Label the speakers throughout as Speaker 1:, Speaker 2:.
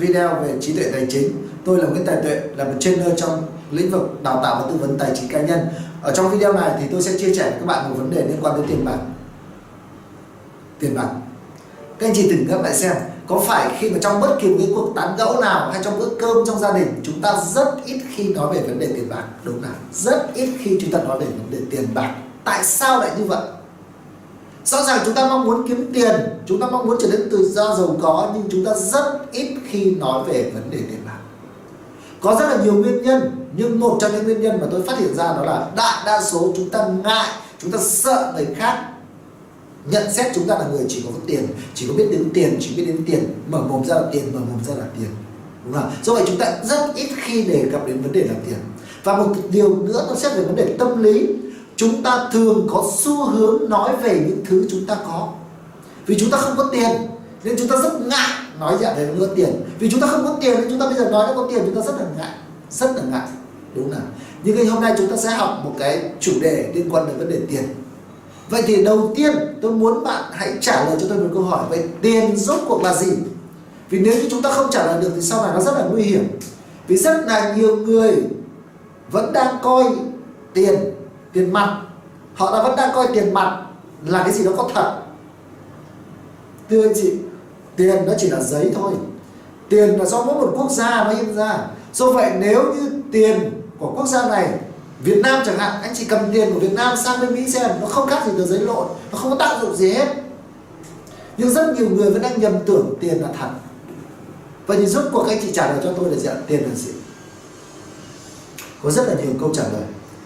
Speaker 1: video về trí tuệ tài chính. Tôi là Nguyễn Tài Tuệ, là một trainer trong lĩnh vực đào tạo và tư vấn tài chính cá nhân. Ở trong video này thì tôi sẽ chia sẻ với các bạn một vấn đề liên quan đến tiền bạc. Tiền bạc. Các anh chị từng các lại xem có phải khi mà trong bất kỳ một cái cuộc tán gẫu nào hay trong bữa cơm trong gia đình, chúng ta rất ít khi nói về vấn đề tiền bạc? Đúng không rất ít khi chúng ta nói về vấn đề tiền bạc. Tại sao lại như vậy? Rõ ràng chúng ta mong muốn kiếm tiền, chúng ta mong muốn trở nên tự do giàu có, nhưng chúng ta rất ít khi nói về vấn đề tiền bạc. Có rất là nhiều nguyên nhân, nhưng một trong những nguyên nhân mà tôi phát hiện ra đó là đại đa số chúng ta ngại, chúng ta sợ người khác nhận xét chúng ta là người chỉ có tiền, chỉ có biết đến tiền, chỉ biết đến tiền, mở mồm ra là tiền, mở mồm ra là tiền. Đúng không do vậy chúng ta rất ít khi đề cập đến vấn đề là tiền. Và một điều nữa nó xét về vấn đề tâm lý. Chúng ta thường có xu hướng nói về những thứ chúng ta có. Vì chúng ta không có tiền, nên chúng ta rất ngại nói dạng về mua tiền. Vì chúng ta không có tiền, nên chúng ta bây giờ nói nó có tiền, chúng ta rất là ngại, rất là ngại. Đúng không nào? Nhưng hôm nay chúng ta sẽ học một cái chủ đề liên quan đến vấn đề tiền vậy thì đầu tiên tôi muốn bạn hãy trả lời cho tôi một câu hỏi. Vậy tiền rốt cuộc là gì? Vì nếu như chúng ta không trả lời được thì sau này nó rất là nguy hiểm. Vì rất là nhiều người vẫn đang coi tiền tiền mặt. Họ đã vẫn đang coi tiền mặt là cái gì đó có thật. Thưa anh chị, tiền nó chỉ là giấy thôi. Tiền là do mỗi một quốc gia nó in ra. Do vậy nếu như tiền của quốc gia này Việt Nam chẳng hạn anh chị cầm tiền của Việt Nam sang bên Mỹ xem nó không khác gì tờ giấy lộn nó không có tác dụng gì hết. Nhưng rất nhiều người vẫn đang nhầm tưởng tiền là thật. Vậy thì rốt cuộc anh chị trả lời cho tôi là gì tiền là gì? Có rất là nhiều câu trả lời.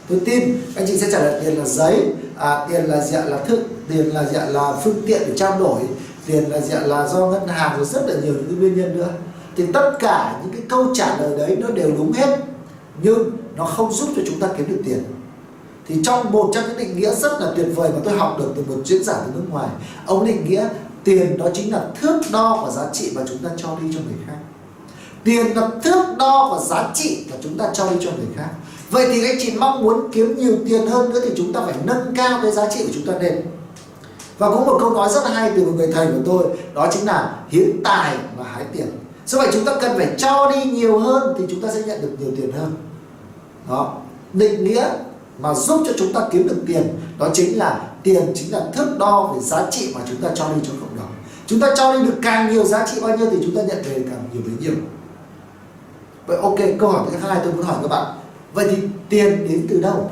Speaker 1: Tôi tin anh chị sẽ trả lời tiền là giấy à, tiền là dạng là thức tiền là dạng là phương tiện để trao đổi tiền là dạng là do ngân hàng rồi rất là nhiều những nguyên nhân nữa. Thì tất cả những cái câu trả lời đấy nó đều đúng hết. Nhưng nó không giúp cho chúng ta kiếm được tiền. Thì trong một trong những định nghĩa rất là tuyệt vời mà tôi học được từ một diễn giả từ nước ngoài, ông định nghĩa tiền đó chính là thước đo và giá trị mà chúng ta cho đi cho người khác. Tiền là thước đo và giá trị mà chúng ta cho đi cho người khác. Vậy thì anh chị mong muốn kiếm nhiều tiền hơn nữa thì chúng ta phải nâng cao cái giá trị của chúng ta lên. Và có một câu nói rất hay từ một người thầy của tôi, đó chính là hiến tài và hái tiền. Do vậy chúng ta cần phải cho đi nhiều hơn thì chúng ta sẽ nhận được nhiều tiền hơn đó. Định nghĩa mà giúp cho chúng ta kiếm được tiền, đó chính là tiền chính là thước đo về giá trị mà chúng ta cho đi cho cộng đồng. Chúng ta cho đi được càng nhiều giá trị bao nhiêu thì chúng ta nhận về càng nhiều bấy nhiêu. Vậy ok, câu hỏi thứ hai tôi muốn hỏi các bạn. Vậy thì tiền đến từ đâu?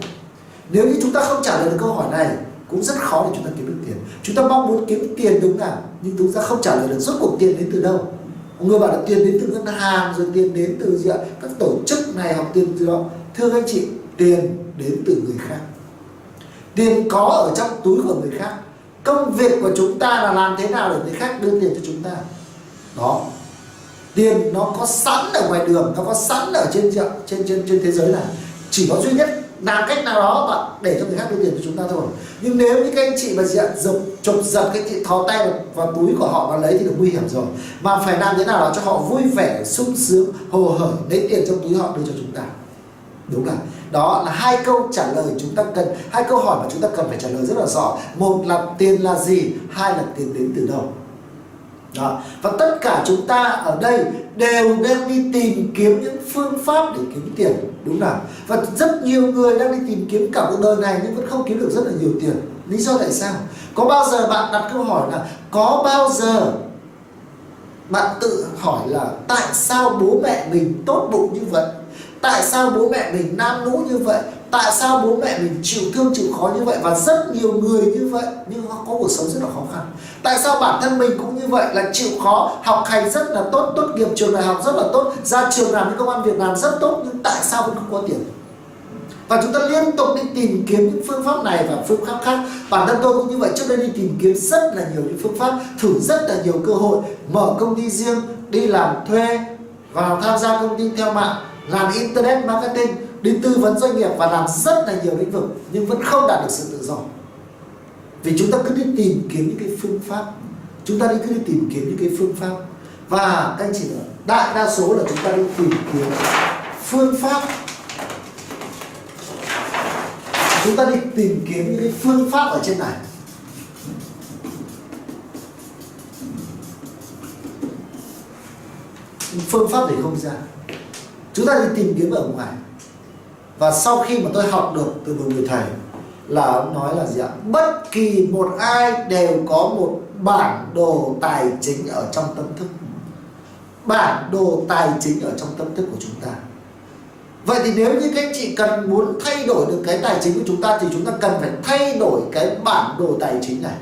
Speaker 1: Nếu như chúng ta không trả lời được câu hỏi này, cũng rất khó để chúng ta kiếm được tiền. Chúng ta mong muốn kiếm tiền đúng nào, nhưng chúng ta không trả lời được rốt cuộc tiền đến từ đâu. Người bảo là tiền đến từ ngân hàng, rồi tiền đến từ gì ạ? Các tổ chức này học tiền từ đó thưa các anh chị tiền đến từ người khác. Tiền có ở trong túi của người khác. Công việc của chúng ta là làm thế nào để người khác đưa tiền cho chúng ta? Đó. Tiền nó có sẵn ở ngoài đường nó có sẵn ở trên chợ trên trên trên thế giới này. Chỉ có duy nhất làm cách nào đó bạn để cho người khác đưa tiền cho chúng ta thôi. Nhưng nếu như các anh chị mà diện dục chụp giật cái chị thò tay vào, vào túi của họ và lấy thì được nguy hiểm rồi. Mà phải làm thế nào đó cho họ vui vẻ sung sướng hồ hởi lấy tiền trong túi họ đưa cho chúng ta đúng không đó là hai câu trả lời chúng ta cần, hai câu hỏi mà chúng ta cần phải trả lời rất là rõ. Một là tiền là gì, hai là tiền đến từ đâu. Đó. Và tất cả chúng ta ở đây đều đang đi tìm kiếm những phương pháp để kiếm tiền. Đúng nào? Và rất nhiều người đang đi tìm kiếm cả cuộc đời này nhưng vẫn không kiếm được rất là nhiều tiền. Lý do tại sao? Có bao giờ bạn đặt câu hỏi là có bao giờ bạn tự hỏi là tại sao bố mẹ mình tốt bụng như vậy? Tại sao bố mẹ mình nam nũ như vậy? Tại sao bố mẹ mình chịu thương, chịu khó như vậy? Và rất nhiều người như vậy, nhưng họ có cuộc sống rất là khó khăn. Tại sao bản thân mình cũng như vậy, là chịu khó, học hành rất là tốt tốt nghiệp trường đại học rất là tốt, ra trường làm những công an việc làm rất tốt, nhưng tại sao vẫn không có tiền? Và chúng ta liên tục đi tìm kiếm những phương pháp này và phương pháp khác. Bản thân tôi cũng như vậy, trước đây đi tìm kiếm rất là nhiều những phương pháp, thử rất là nhiều cơ hội, mở công ty riêng, đi làm thuê, vào tham gia công ty theo mạng làm internet marketing, đi tư vấn doanh nghiệp và làm rất là nhiều lĩnh vực, nhưng vẫn không đạt được sự tự do. Vì chúng ta cứ đi tìm kiếm những cái phương pháp. Chúng ta đi cứ đi tìm kiếm những cái phương pháp. Và các anh chị nói đại đa số là chúng ta đi tìm kiếm phương pháp. Chúng ta đi tìm kiếm những cái phương pháp ở trên này. Phương pháp để không ra chúng ta đi tìm kiếm ở ngoài. Và sau khi mà tôi học được từ một người thầy là ông nói là gì ạ? Bất kỳ một ai đều có một bản đồ tài chính ở trong tâm thức. Bản đồ tài chính ở trong tâm thức của chúng ta. Vậy thì nếu như các anh chị cần muốn thay đổi được cái tài chính của chúng ta thì chúng ta cần phải thay đổi cái bản đồ tài chính này.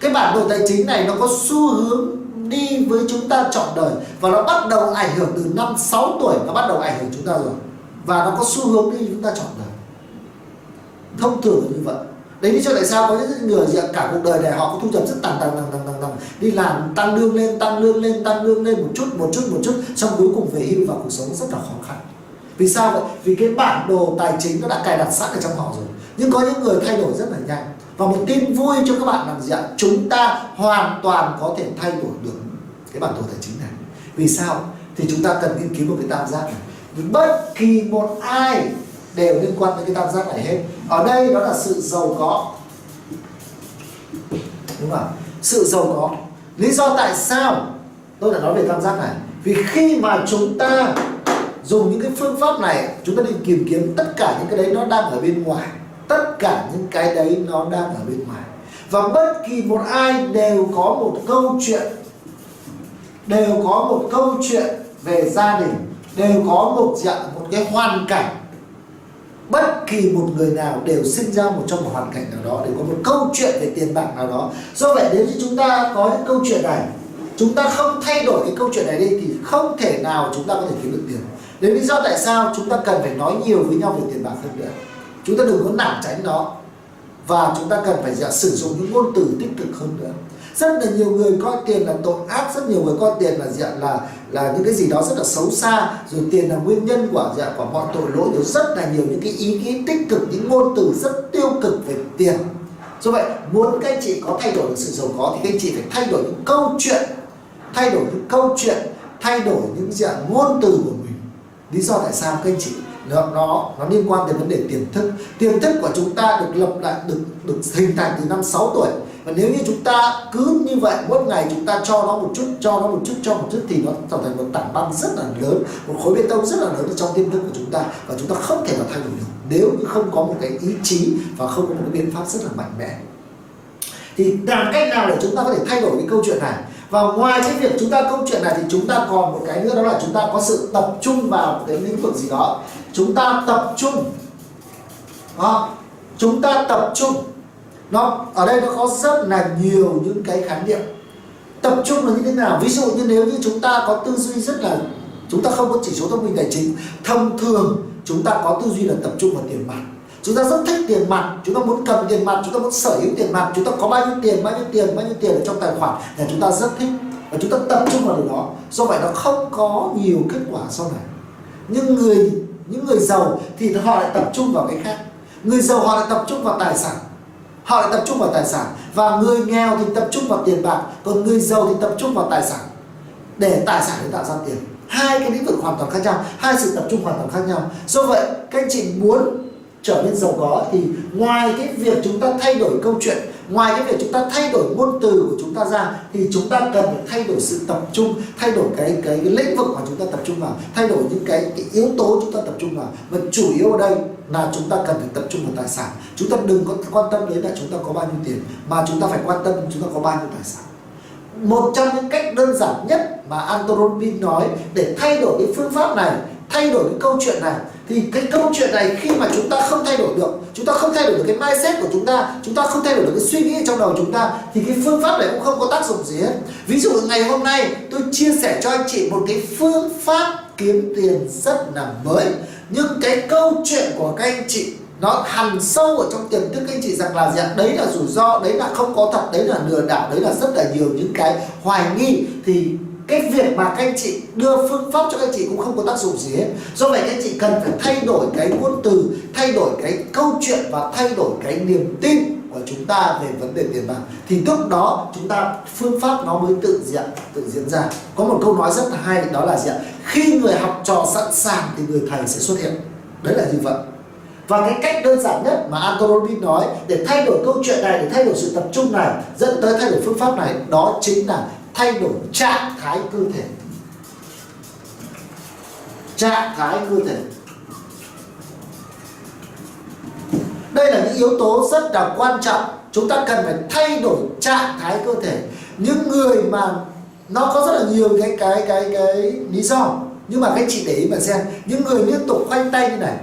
Speaker 1: Cái bản đồ tài chính này nó có xu hướng đi với chúng ta trọn đời. Và nó bắt đầu ảnh hưởng từ năm 6 tuổi nó bắt đầu ảnh hưởng chúng ta rồi. Và nó có xu hướng đi chúng ta trọn đời. Thông thường là như vậy. Đấy, lý do tại sao có những người gì cả cuộc đời này họ có thu nhập rất tăng tăng tăng tăng tăng tăng đi làm tăng lương lên, tăng lương lên, tăng lương lên một chút một chút một chút, xong cuối cùng về hưu và cuộc sống rất là khó khăn. Vì sao vậy? Vì cái bản đồ tài chính nó đã cài đặt sẵn ở trong họ rồi. Nhưng có những người thay đổi rất là nhanh và một tin vui cho các bạn là gì ạ? Chúng ta hoàn toàn có thể thay đổi được cái bản đồ tài chính này. Vì sao? Thì chúng ta cần nghiên cứu một cái tam giác này. Vì bất kỳ một ai đều liên quan tới cái tam giác này hết. Ở đây đó là sự giàu có. Đúng không sự giàu có. Lý do tại sao tôi đã nói về tam giác này? Vì khi mà chúng ta dùng những cái phương pháp này, chúng ta đi tìm kiếm tất cả những cái đấy nó đang ở bên ngoài tất cả những cái đấy nó đang ở bên ngoài. Và bất kỳ một ai đều có một câu chuyện, đều có một câu chuyện về gia đình, đều có một dạng, một cái hoàn cảnh. Bất kỳ một người nào đều sinh ra một trong một hoàn cảnh nào đó để có một câu chuyện về tiền bạc nào đó. Do vậy nếu như chúng ta có những câu chuyện này, chúng ta không thay đổi cái câu chuyện này đi, thì không thể nào chúng ta có thể kiếm được tiền. Đấy lý do tại sao chúng ta cần phải nói nhiều với nhau về tiền bạc hơn nữa chúng ta đừng có nản tránh nó. Và chúng ta cần phải sử dụng những ngôn từ tích cực hơn nữa. Rất là nhiều người coi tiền là tội ác, rất nhiều người coi tiền là diện là là những cái gì đó rất là xấu xa. Rồi tiền là nguyên nhân của diện của mọi tội lỗi. Rồi rất là nhiều những cái ý nghĩ tích cực, những ngôn từ rất tiêu cực về tiền. Do vậy, muốn các anh chị có thay đổi được sự giàu có thì các anh chị phải thay đổi những câu chuyện. Thay đổi những câu chuyện, thay đổi những dạng ngôn từ của mình. Lý do tại sao các anh chị nó nó nó liên quan đến vấn đề tiềm thức. Tiềm thức của chúng ta được lập lại, được được hình thành từ năm 6 tuổi. Và nếu như chúng ta cứ như vậy, mỗi ngày chúng ta cho nó một chút, cho nó một chút, cho một chút thì nó tạo thành một tảng băng rất là lớn, một khối bê tông rất là lớn ở trong tiềm thức của chúng ta. Và chúng ta không thể nào thay đổi được nếu như không có một cái ý chí và không có một cái biện pháp rất là mạnh mẽ. Thì làm cách nào để chúng ta có thể thay đổi cái câu chuyện này? Và ngoài cái việc chúng ta, câu chuyện này thì chúng ta còn một cái nữa, đó là chúng ta có sự tập trung vào một cái lĩnh vực gì đó. Chúng ta tập trung. Đó. chúng ta tập trung. Nó, ở đây nó có rất là nhiều những cái khái niệm. Tập trung là như thế nào? Ví dụ như nếu như chúng ta có tư duy rất là, chúng ta không có chỉ số thông minh tài chính, thông thường chúng ta có tư duy là tập trung vào tiền mặt chúng ta rất thích tiền mặt, chúng ta muốn cầm tiền mặt, chúng ta muốn sở hữu tiền mặt, chúng ta có bao nhiêu tiền, bao nhiêu tiền, bao nhiêu tiền ở trong tài khoản là chúng ta rất thích và chúng ta tập trung vào điều đó. Do vậy nó không có nhiều kết quả sau này. Nhưng người, những người giàu thì họ lại tập trung vào cái khác. Người giàu họ lại tập trung vào tài sản. Họ lại tập trung vào tài sản. Và người nghèo thì tập trung vào tiền bạc, còn người giàu thì tập trung vào tài sản. Để tài sản để tạo ra tiền. Hai cái lĩnh vực hoàn toàn khác nhau, hai sự tập trung hoàn toàn khác nhau. Do vậy, các anh chị muốn trở nên giàu có thì ngoài cái việc chúng ta thay đổi câu chuyện ngoài cái việc chúng ta thay đổi ngôn từ của chúng ta ra thì chúng ta cần phải thay đổi sự tập trung thay đổi cái cái, cái lĩnh vực mà chúng ta tập trung vào thay đổi những cái, cái yếu tố chúng ta tập trung vào và chủ yếu ở đây là chúng ta cần phải tập trung vào tài sản chúng ta đừng có quan tâm đến là chúng ta có bao nhiêu tiền mà chúng ta phải quan tâm chúng ta có bao nhiêu tài sản một trong những cách đơn giản nhất mà Anton Robbins nói để thay đổi cái phương pháp này thay đổi cái câu chuyện này thì cái câu chuyện này khi mà chúng ta không thay đổi được, chúng ta không thay đổi được cái mindset của chúng ta chúng ta không thay đổi được cái suy nghĩ trong đầu chúng ta, thì cái phương pháp này cũng không có tác dụng gì hết. Ví dụ ngày hôm nay, tôi chia sẻ cho anh chị một cái phương pháp kiếm tiền rất là mới. Nhưng cái câu chuyện của các anh chị, nó hằn sâu ở trong tiềm thức anh chị rằng là gì đấy là rủi ro, đấy là không có thật, đấy là lừa đảo, đấy là rất là nhiều những cái hoài nghi. Thì cái việc mà các anh chị đưa phương pháp cho các anh chị cũng không có tác dụng gì hết. Do vậy các anh chị cần phải thay đổi cái ngôn từ, thay đổi cái câu chuyện và thay đổi cái niềm tin của chúng ta về vấn đề tiền bạc. Thì lúc đó chúng ta, phương pháp nó mới tự diện tự diễn ra. Có một câu nói rất là hay, đó là gì ạ? Khi người học trò sẵn sàng thì người thầy sẽ xuất hiện. Đấy là như vậy. Và cái cách đơn giản nhất mà Anton Robbins nói để thay đổi câu chuyện này, để thay đổi sự tập trung này, dẫn tới thay đổi phương pháp này, đó chính là thay đổi trạng thái cơ thể. Trạng thái cơ thể. Đây là những yếu tố rất là quan trọng. Chúng ta cần phải thay đổi trạng thái cơ thể. Những người mà nó có rất là nhiều cái cái cái cái lý do. Nhưng mà các chị để ý mà xem. Những người liên tục khoanh tay như này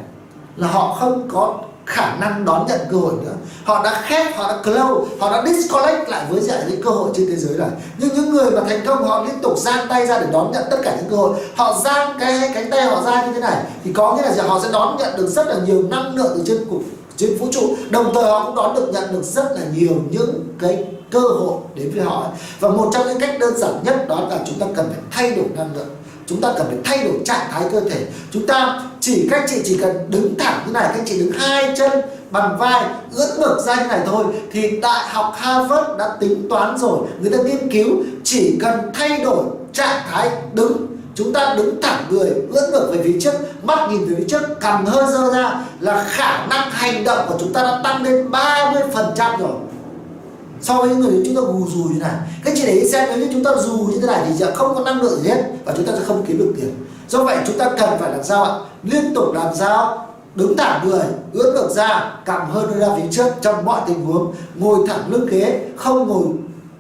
Speaker 1: là họ không có khả năng đón nhận cơ hội nữa. Họ đã khép, họ đã close, họ đã disconnect lại với giải những cơ hội trên thế giới này nhưng những người mà thành công, họ liên tục giang tay ra để đón nhận tất cả những cơ hội. Họ giang cái cánh tay họ ra như thế này, thì có nghĩa là gì họ sẽ đón nhận được rất là nhiều năng lượng từ trên cục, trên vũ trụ. Đồng thời họ cũng đón được nhận được rất là nhiều những cái cơ hội đến với họ. Và một trong những cách đơn giản nhất đó là chúng ta cần phải thay đổi năng lượng chúng ta cần phải thay đổi trạng thái cơ thể. Chúng ta chỉ các chị chỉ cần đứng thẳng như này các chị đứng hai chân bằng vai, ưỡn ngực ra như này thôi thì đại học Harvard đã tính toán rồi. Người ta nghiên cứu chỉ cần thay đổi trạng thái đứng. Chúng ta đứng thẳng người, ưỡn ngực về phía trước, mắt nhìn về phía trước, cầm hơi dơ ra là khả năng hành động của chúng ta đã tăng lên 30 phần trăm rồi so với những người chúng ta gù dù như này, cái chị để ý xem nếu như chúng ta dù như thế này thì sẽ không có năng lượng gì hết và chúng ta sẽ không kiếm được tiền. Do vậy chúng ta cần phải làm sao ạ? Liên tục làm sao? Đứng thẳng người ướt ngược ra, cằm hơn ra phía trước trong mọi tình huống. Ngồi thẳng lưng ghế, không ngồi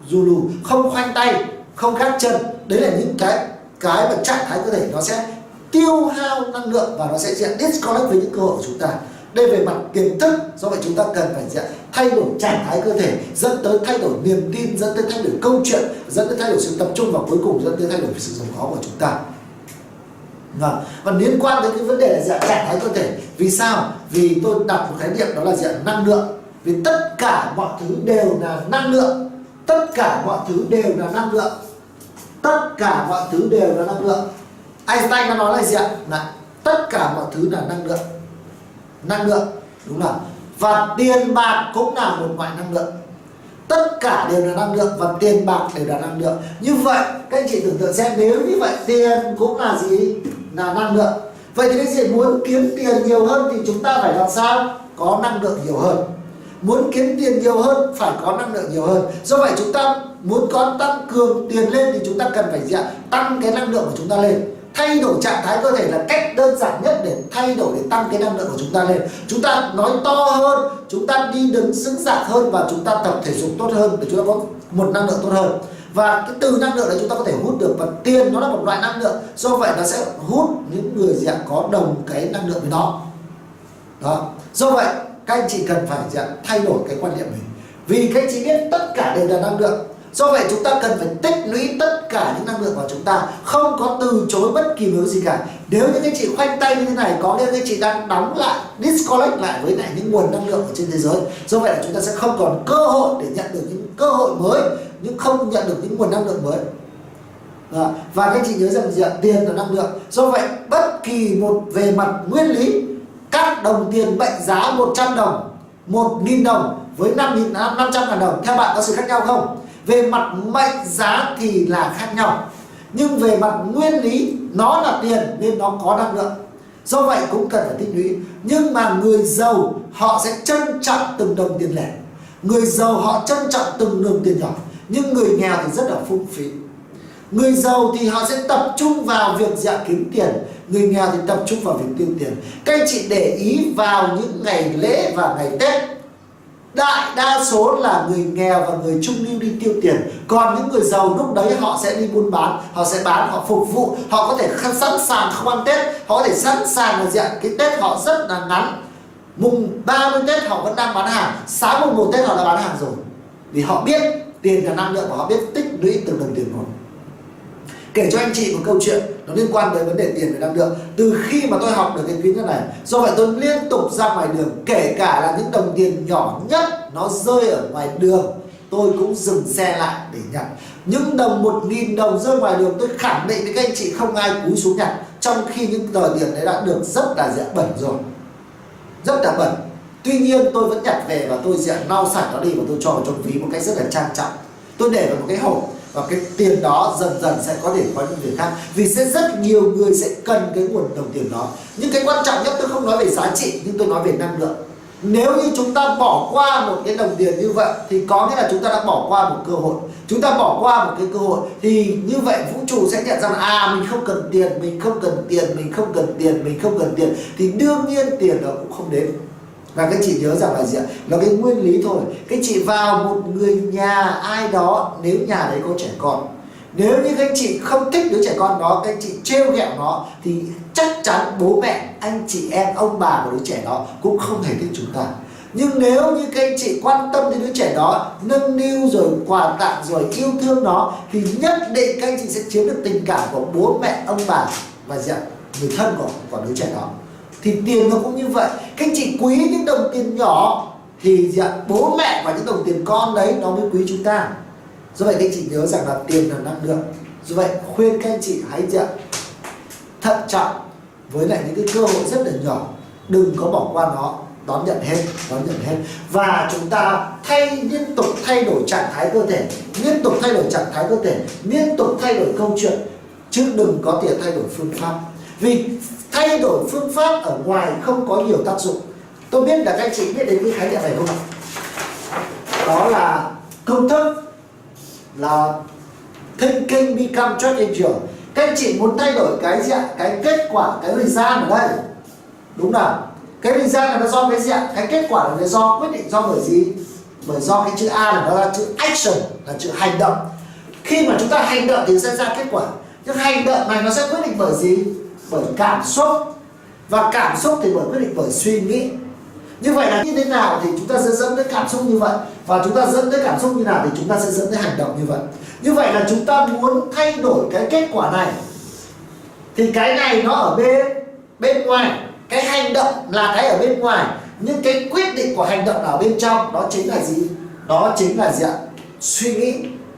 Speaker 1: dù lù, không khoanh tay, không gác chân. Đấy là những cái cái mà trạng thái cơ thể nó sẽ tiêu hao năng lượng và nó sẽ diện disconnect với những cơ hội của chúng ta đây về mặt kiến thức do vậy chúng ta cần phải thay đổi trạng thái cơ thể dẫn tới thay đổi niềm tin dẫn tới thay đổi câu chuyện dẫn tới thay đổi sự tập trung và cuối cùng dẫn tới thay đổi sự giàu có của chúng ta. Vâng, và, và liên quan đến cái vấn đề là dạng trạng thái cơ thể. Vì sao? Vì tôi đặt một khái niệm đó là dạng năng lượng. Vì tất cả mọi thứ đều là năng lượng. Tất cả mọi thứ đều là năng lượng. Tất cả mọi thứ đều là năng lượng. Einstein đã nói là gì ạ? Là tất cả mọi thứ là năng lượng năng lượng, đúng không và tiền bạc cũng là một loại năng lượng. Tất cả đều là năng lượng và tiền bạc đều là năng lượng. Như vậy, các anh chị tưởng tượng xem, nếu như vậy, tiền cũng là gì? Là năng lượng. Vậy thì cái gì muốn kiếm tiền nhiều hơn thì chúng ta phải làm sao? Có năng lượng nhiều hơn. Muốn kiếm tiền nhiều hơn, phải có năng lượng nhiều hơn. Do vậy chúng ta muốn có tăng cường tiền lên thì chúng ta cần phải gì tăng cái năng lượng của chúng ta lên thay đổi trạng thái cơ thể là cách đơn giản nhất để thay đổi để tăng cái năng lượng của chúng ta lên. Chúng ta nói to hơn, chúng ta đi đứng xứng dạng hơn và chúng ta tập thể dục tốt hơn để chúng ta có một năng lượng tốt hơn. Và cái từ năng lượng đấy chúng ta có thể hút được và tiền nó là một loại năng lượng, do vậy nó sẽ hút những người dạng có đồng cái năng lượng với nó. Đó. Do vậy, các anh chị cần phải dạng thay đổi cái quan niệm mình. Vì các anh chị biết tất cả đều là năng lượng do vậy chúng ta cần phải tích lũy tất cả những năng lượng của chúng ta, không có từ chối bất kỳ thứ gì cả nếu những anh chị khoanh tay như thế này, có nghĩa là anh chị đang đóng lại, disconnect lại với lại những nguồn năng lượng ở trên thế giới, do vậy là chúng ta sẽ không còn cơ hội để nhận được những cơ hội mới nhưng không nhận được những nguồn năng lượng mới đó. và các anh chị nhớ rằng gì ạ? tiền là năng lượng do vậy, bất kỳ một về mặt nguyên lý, các đồng tiền mệnh giá 100 đồng 1.000 đồng với 5 500 ngàn đồng, theo bạn có sự khác nhau không về mặt mệnh giá thì là khác nhau. Nhưng về mặt nguyên lý, nó là tiền nên nó có năng lượng. Do vậy cũng cần phải tích lũy. Nhưng mà người giàu, họ sẽ trân trọng từng đồng tiền lẻ. Người giàu, họ trân trọng từng đồng tiền nhỏ. Nhưng người nghèo thì rất là phung phí. Người giàu thì họ sẽ tập trung vào việc dạ kiếm tiền. Người nghèo thì tập trung vào việc tiêu tiền. Các anh chị để ý vào những ngày lễ và ngày tết đại đa số là người nghèo và người trung lưu đi tiêu tiền. Còn những người giàu lúc đấy họ sẽ đi buôn bán, họ sẽ bán, họ phục vụ, họ có thể sẵn sàng không ăn tết, họ có thể sẵn sàng là diện cái tết họ rất là ngắn. Mùng 30 tết họ vẫn đang bán hàng, sáng mùng một tết họ đã bán hàng rồi. Vì họ biết tiền là năng lượng và họ biết tích lũy từng đồng tiền một kể cho anh chị một câu chuyện nó liên quan tới vấn đề tiền và năng lượng. Từ khi mà tôi học được cái kiến thức này, do vậy tôi liên tục ra ngoài đường, kể cả là những đồng tiền nhỏ nhất nó rơi ở ngoài đường, tôi cũng dừng xe lại để nhặt. Những đồng một nghìn đồng rơi ngoài đường, tôi khẳng định với các anh chị không ai cúi xuống nhặt. Trong khi những tờ tiền đấy đã được rất là dễ bẩn rồi. Rất là bẩn. Tuy nhiên tôi vẫn nhặt về và tôi sẽ lau sạch nó đi và tôi cho vào trong ví một cách rất là trang trọng. Tôi để vào một cái hộp và cái tiền đó dần dần sẽ có thể có những việc khác. Vì sẽ rất nhiều người sẽ cần cái nguồn đồng tiền đó. Nhưng cái quan trọng nhất tôi không nói về giá trị, nhưng tôi nói về năng lượng. Nếu như chúng ta bỏ qua một cái đồng tiền như vậy, thì có nghĩa là chúng ta đã bỏ qua một cơ hội. Chúng ta bỏ qua một cái cơ hội, thì như vậy vũ trụ sẽ nhận ra là à mình không cần tiền, mình không cần tiền, mình không cần tiền, mình không cần tiền. Thì đương nhiên tiền nó cũng không đến và các chị nhớ rằng là gì ạ? Nó cái nguyên lý thôi. Các chị vào một người nhà ai đó nếu nhà đấy có trẻ con. Nếu như các chị không thích đứa trẻ con đó các chị trêu ghẹo nó thì chắc chắn bố mẹ anh chị em ông bà của đứa trẻ đó cũng không thể thích chúng ta. Nhưng nếu như các anh chị quan tâm đến đứa trẻ đó nâng niu rồi quà tặng rồi yêu thương nó thì nhất định các anh chị sẽ chiếm được tình cảm của bố mẹ ông bà và dạ, người thân của, của đứa trẻ đó thì tiền nó cũng như vậy. Các anh chị quý những đồng tiền nhỏ thì dạ, bố mẹ và những đồng tiền con đấy nó mới quý chúng ta. Do vậy các anh chị nhớ rằng là tiền là năng lượng. Do vậy khuyên các anh chị hãy dạ, thận trọng với lại những cái cơ hội rất là nhỏ. Đừng có bỏ qua nó. Đón nhận hết đón nhận hết. Và chúng ta thay liên tục thay đổi trạng thái cơ thể. Liên tục thay đổi trạng thái cơ thể. Liên tục thay đổi câu chuyện. Chứ đừng có tiền thay đổi phương pháp. Vì thay đổi phương pháp ở ngoài không có nhiều tác dụng. Tôi biết là các anh chị biết đến cái khái niệm này không ạ? Đó là công thức, là thinking become strategy các anh chị muốn thay đổi cái gì ạ? Cái kết quả, cái result ở đây. Đúng nào? Cái thời gian là nó do cái gì ạ? Cái kết quả là nó do quyết định do bởi gì? Bởi do cái chữ a là nó là chữ action, là chữ hành động. Khi mà chúng ta hành động thì sẽ ra kết quả. Nhưng hành động này nó sẽ quyết định bởi gì? Bởi cảm xúc. Và cảm xúc thì bởi quyết định bởi suy nghĩ. Như vậy là như thế nào thì chúng ta sẽ dẫn tới cảm xúc như vậy? Và chúng ta dẫn tới cảm xúc như nào thì chúng ta sẽ dẫn tới hành động như vậy? Như vậy là chúng ta muốn thay đổi cái kết quả này. Thì cái này nó ở bên bên ngoài. Cái hành động là cái ở bên ngoài. Nhưng cái quyết định của hành động ở bên trong. Đó chính là gì? Đó chính là gì ạ? Suy nghĩ.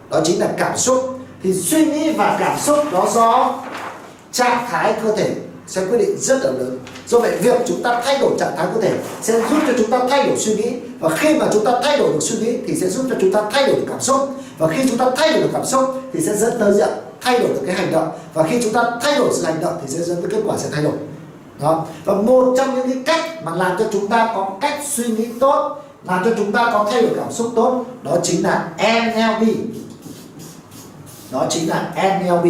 Speaker 1: Đó chính là cảm xúc. Thì suy nghĩ và cảm xúc đó do trạng thái cơ thể sẽ quyết định rất là lớn. Do vậy, việc chúng ta thay đổi trạng thái cơ thể sẽ giúp cho chúng ta thay đổi suy nghĩ. Và khi mà chúng ta thay đổi được suy nghĩ thì sẽ giúp cho chúng ta thay đổi được cảm xúc. Và khi chúng ta thay đổi được cảm xúc thì sẽ dẫn tới diện thay đổi được cái hành động. Và khi chúng ta thay đổi sự hành động thì sẽ dẫn tới kết quả sẽ thay đổi. Đó. Và một trong những cái cách mà làm cho chúng ta có cách suy nghĩ tốt, làm cho chúng ta có thay đổi cảm xúc tốt, đó chính là NLP đó chính là NLP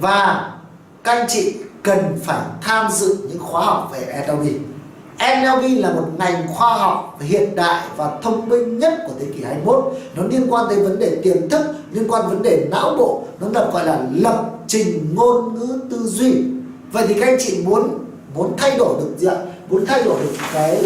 Speaker 1: và các anh chị cần phải tham dự những khóa học về NLP. NLP là một ngành khoa học hiện đại và thông minh nhất của thế kỷ 21. Nó liên quan tới vấn đề tiềm thức, liên quan vấn đề não bộ, nó được gọi là lập trình ngôn ngữ tư duy. Vậy thì các anh chị muốn muốn thay đổi được gì ạ? Muốn thay đổi được cái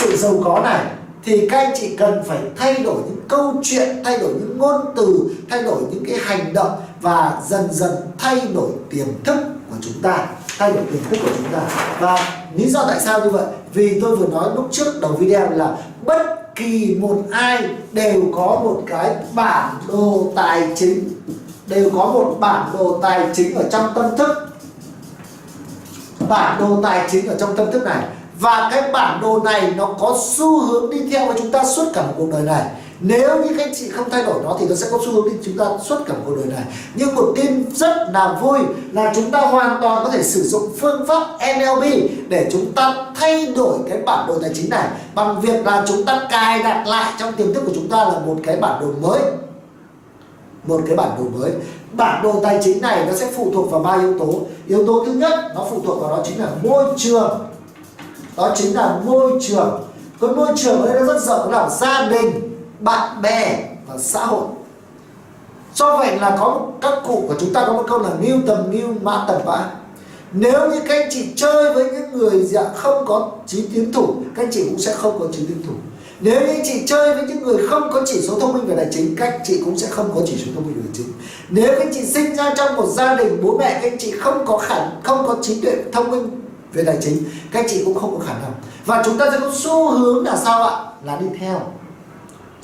Speaker 1: sự giàu có này thì các anh chị cần phải thay đổi những câu chuyện, thay đổi những ngôn từ, thay đổi những cái hành động và dần dần thay đổi tiềm thức của chúng ta, thay đổi nhận thức của chúng ta. Và lý do tại sao như vậy? Vì tôi vừa nói lúc trước đầu video là bất kỳ một ai đều có một cái bản đồ tài chính, đều có một bản đồ tài chính ở trong tâm thức. Bản đồ tài chính ở trong tâm thức này. Và cái bản đồ này nó có xu hướng đi theo với chúng ta suốt cả một cuộc đời này nếu như các anh chị không thay đổi nó thì nó sẽ có xu hướng đi chúng ta suốt cả cuộc đời này. Nhưng một tin rất là vui là chúng ta hoàn toàn có thể sử dụng phương pháp NLP để chúng ta thay đổi cái bản đồ tài chính này. Bằng việc là chúng ta cài đặt lại trong tiềm thức của chúng ta là một cái bản đồ mới. Một cái bản đồ mới. Bản đồ tài chính này nó sẽ phụ thuộc vào ba yếu tố. Yếu tố thứ nhất, nó phụ thuộc vào đó chính là môi trường. Đó chính là môi trường. Cái môi trường ở đây nó rất rộng là gia đình bạn bè và xã hội. Do vậy là có các cụ của chúng ta có một câu là mưu tầm mưu mã tầm mã nếu như các anh chị chơi với những người dạ không có trí tiến thủ, các anh chị cũng sẽ không có trí tiến thủ. Nếu như anh chị chơi với những người không có chỉ số thông minh về tài chính, các anh chị cũng sẽ không có chỉ số thông minh về tài chính. Nếu các anh chị sinh ra trong một gia đình bố mẹ, các anh chị không có khả, không có trí tuệ thông minh về tài chính, các anh chị cũng không có khả năng. Và chúng ta sẽ có xu hướng là sao ạ? Là đi theo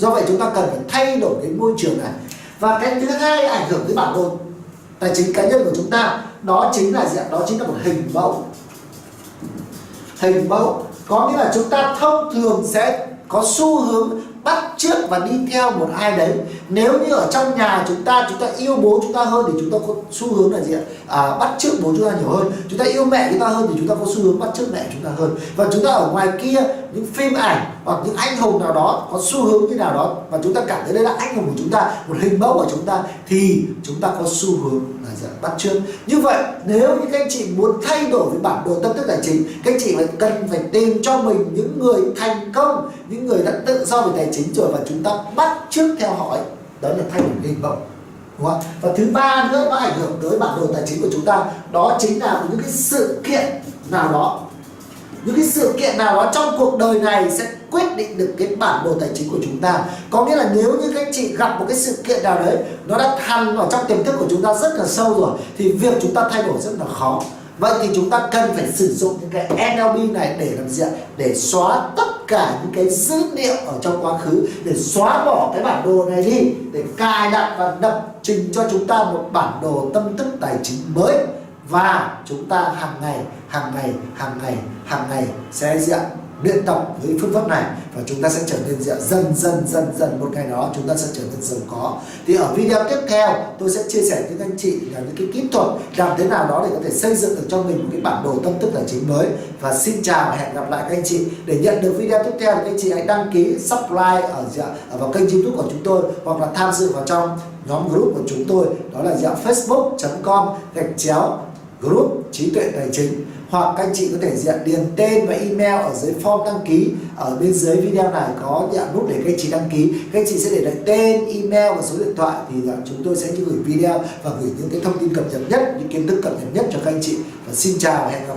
Speaker 1: do vậy chúng ta cần phải thay đổi cái môi trường này. Và cái thứ hai ảnh hưởng tới bản đồ tài chính cá nhân của chúng ta, đó chính là gì đó chính là một hình mẫu. Hình mẫu có nghĩa là chúng ta thông thường sẽ có xu hướng bắt trước chước và đi theo một ai đấy nếu như ở trong nhà chúng ta chúng ta yêu bố chúng ta hơn thì chúng ta có xu hướng là gì ạ à, bắt chước bố chúng ta nhiều hơn chúng ta yêu mẹ chúng ta hơn thì chúng ta có xu hướng bắt chước mẹ chúng ta hơn và chúng ta ở ngoài kia những phim ảnh hoặc những anh hùng nào đó có xu hướng như nào đó và chúng ta cảm thấy đây là anh hùng của chúng ta một hình mẫu của chúng ta thì chúng ta có xu hướng là gì ạ? bắt chước như vậy nếu như các anh chị muốn thay đổi về bản đồ tâm thức tài chính các anh chị phải cần phải tìm cho mình những người thành công những người đã tự do về tài chính rồi và chúng ta bắt chước theo họ ấy. đó là thay đổi hình mẫu đúng không? và thứ ba nữa, nó ảnh hưởng tới bản đồ tài chính của chúng ta, đó chính là những cái sự kiện nào đó những cái sự kiện nào đó trong cuộc đời này sẽ quyết định được cái bản đồ tài chính của chúng ta có nghĩa là nếu như các chị gặp một cái sự kiện nào đấy, nó đã thằn ở trong tiềm thức của chúng ta rất là sâu rồi, thì việc chúng ta thay đổi rất là khó vậy thì chúng ta cần phải sử dụng những cái NLP này để làm gì ạ? Để xóa tất cả những cái dữ liệu ở trong quá khứ, để xóa bỏ cái bản đồ này đi, để cài đặt và lập trình cho chúng ta một bản đồ tâm thức tài chính mới. Và chúng ta hàng ngày hàng ngày hàng ngày hàng ngày sẽ gì ạ? Luyện tập với phương pháp này và chúng ta sẽ trở nên dần dần dần dần. Một ngày đó chúng ta sẽ trở nên giàu có. Thì ở video tiếp theo, tôi sẽ chia sẻ với các anh chị là những cái kỹ thuật làm thế nào đó để có thể xây dựng được cho mình một cái bản đồ tâm thức tài chính mới. Và xin chào và hẹn gặp lại các anh chị. Để nhận được video tiếp theo thì các anh chị hãy đăng ký, subscribe ở ở vào kênh youtube của chúng tôi hoặc là tham dự vào trong nhóm group của chúng tôi. Đó là dạng facebook.com gạch chéo group trí tuệ tài chính hoặc các anh chị có thể diện điền tên và email ở dưới form đăng ký ở bên dưới video này, có dạng nút để các anh chị đăng ký. Các anh chị sẽ để lại tên, email và số điện thoại thì à, chúng tôi sẽ gửi video và gửi những cái thông tin cập nhật nhất, những kiến thức cập nhật nhất cho các anh chị. Và xin chào và hẹn gặp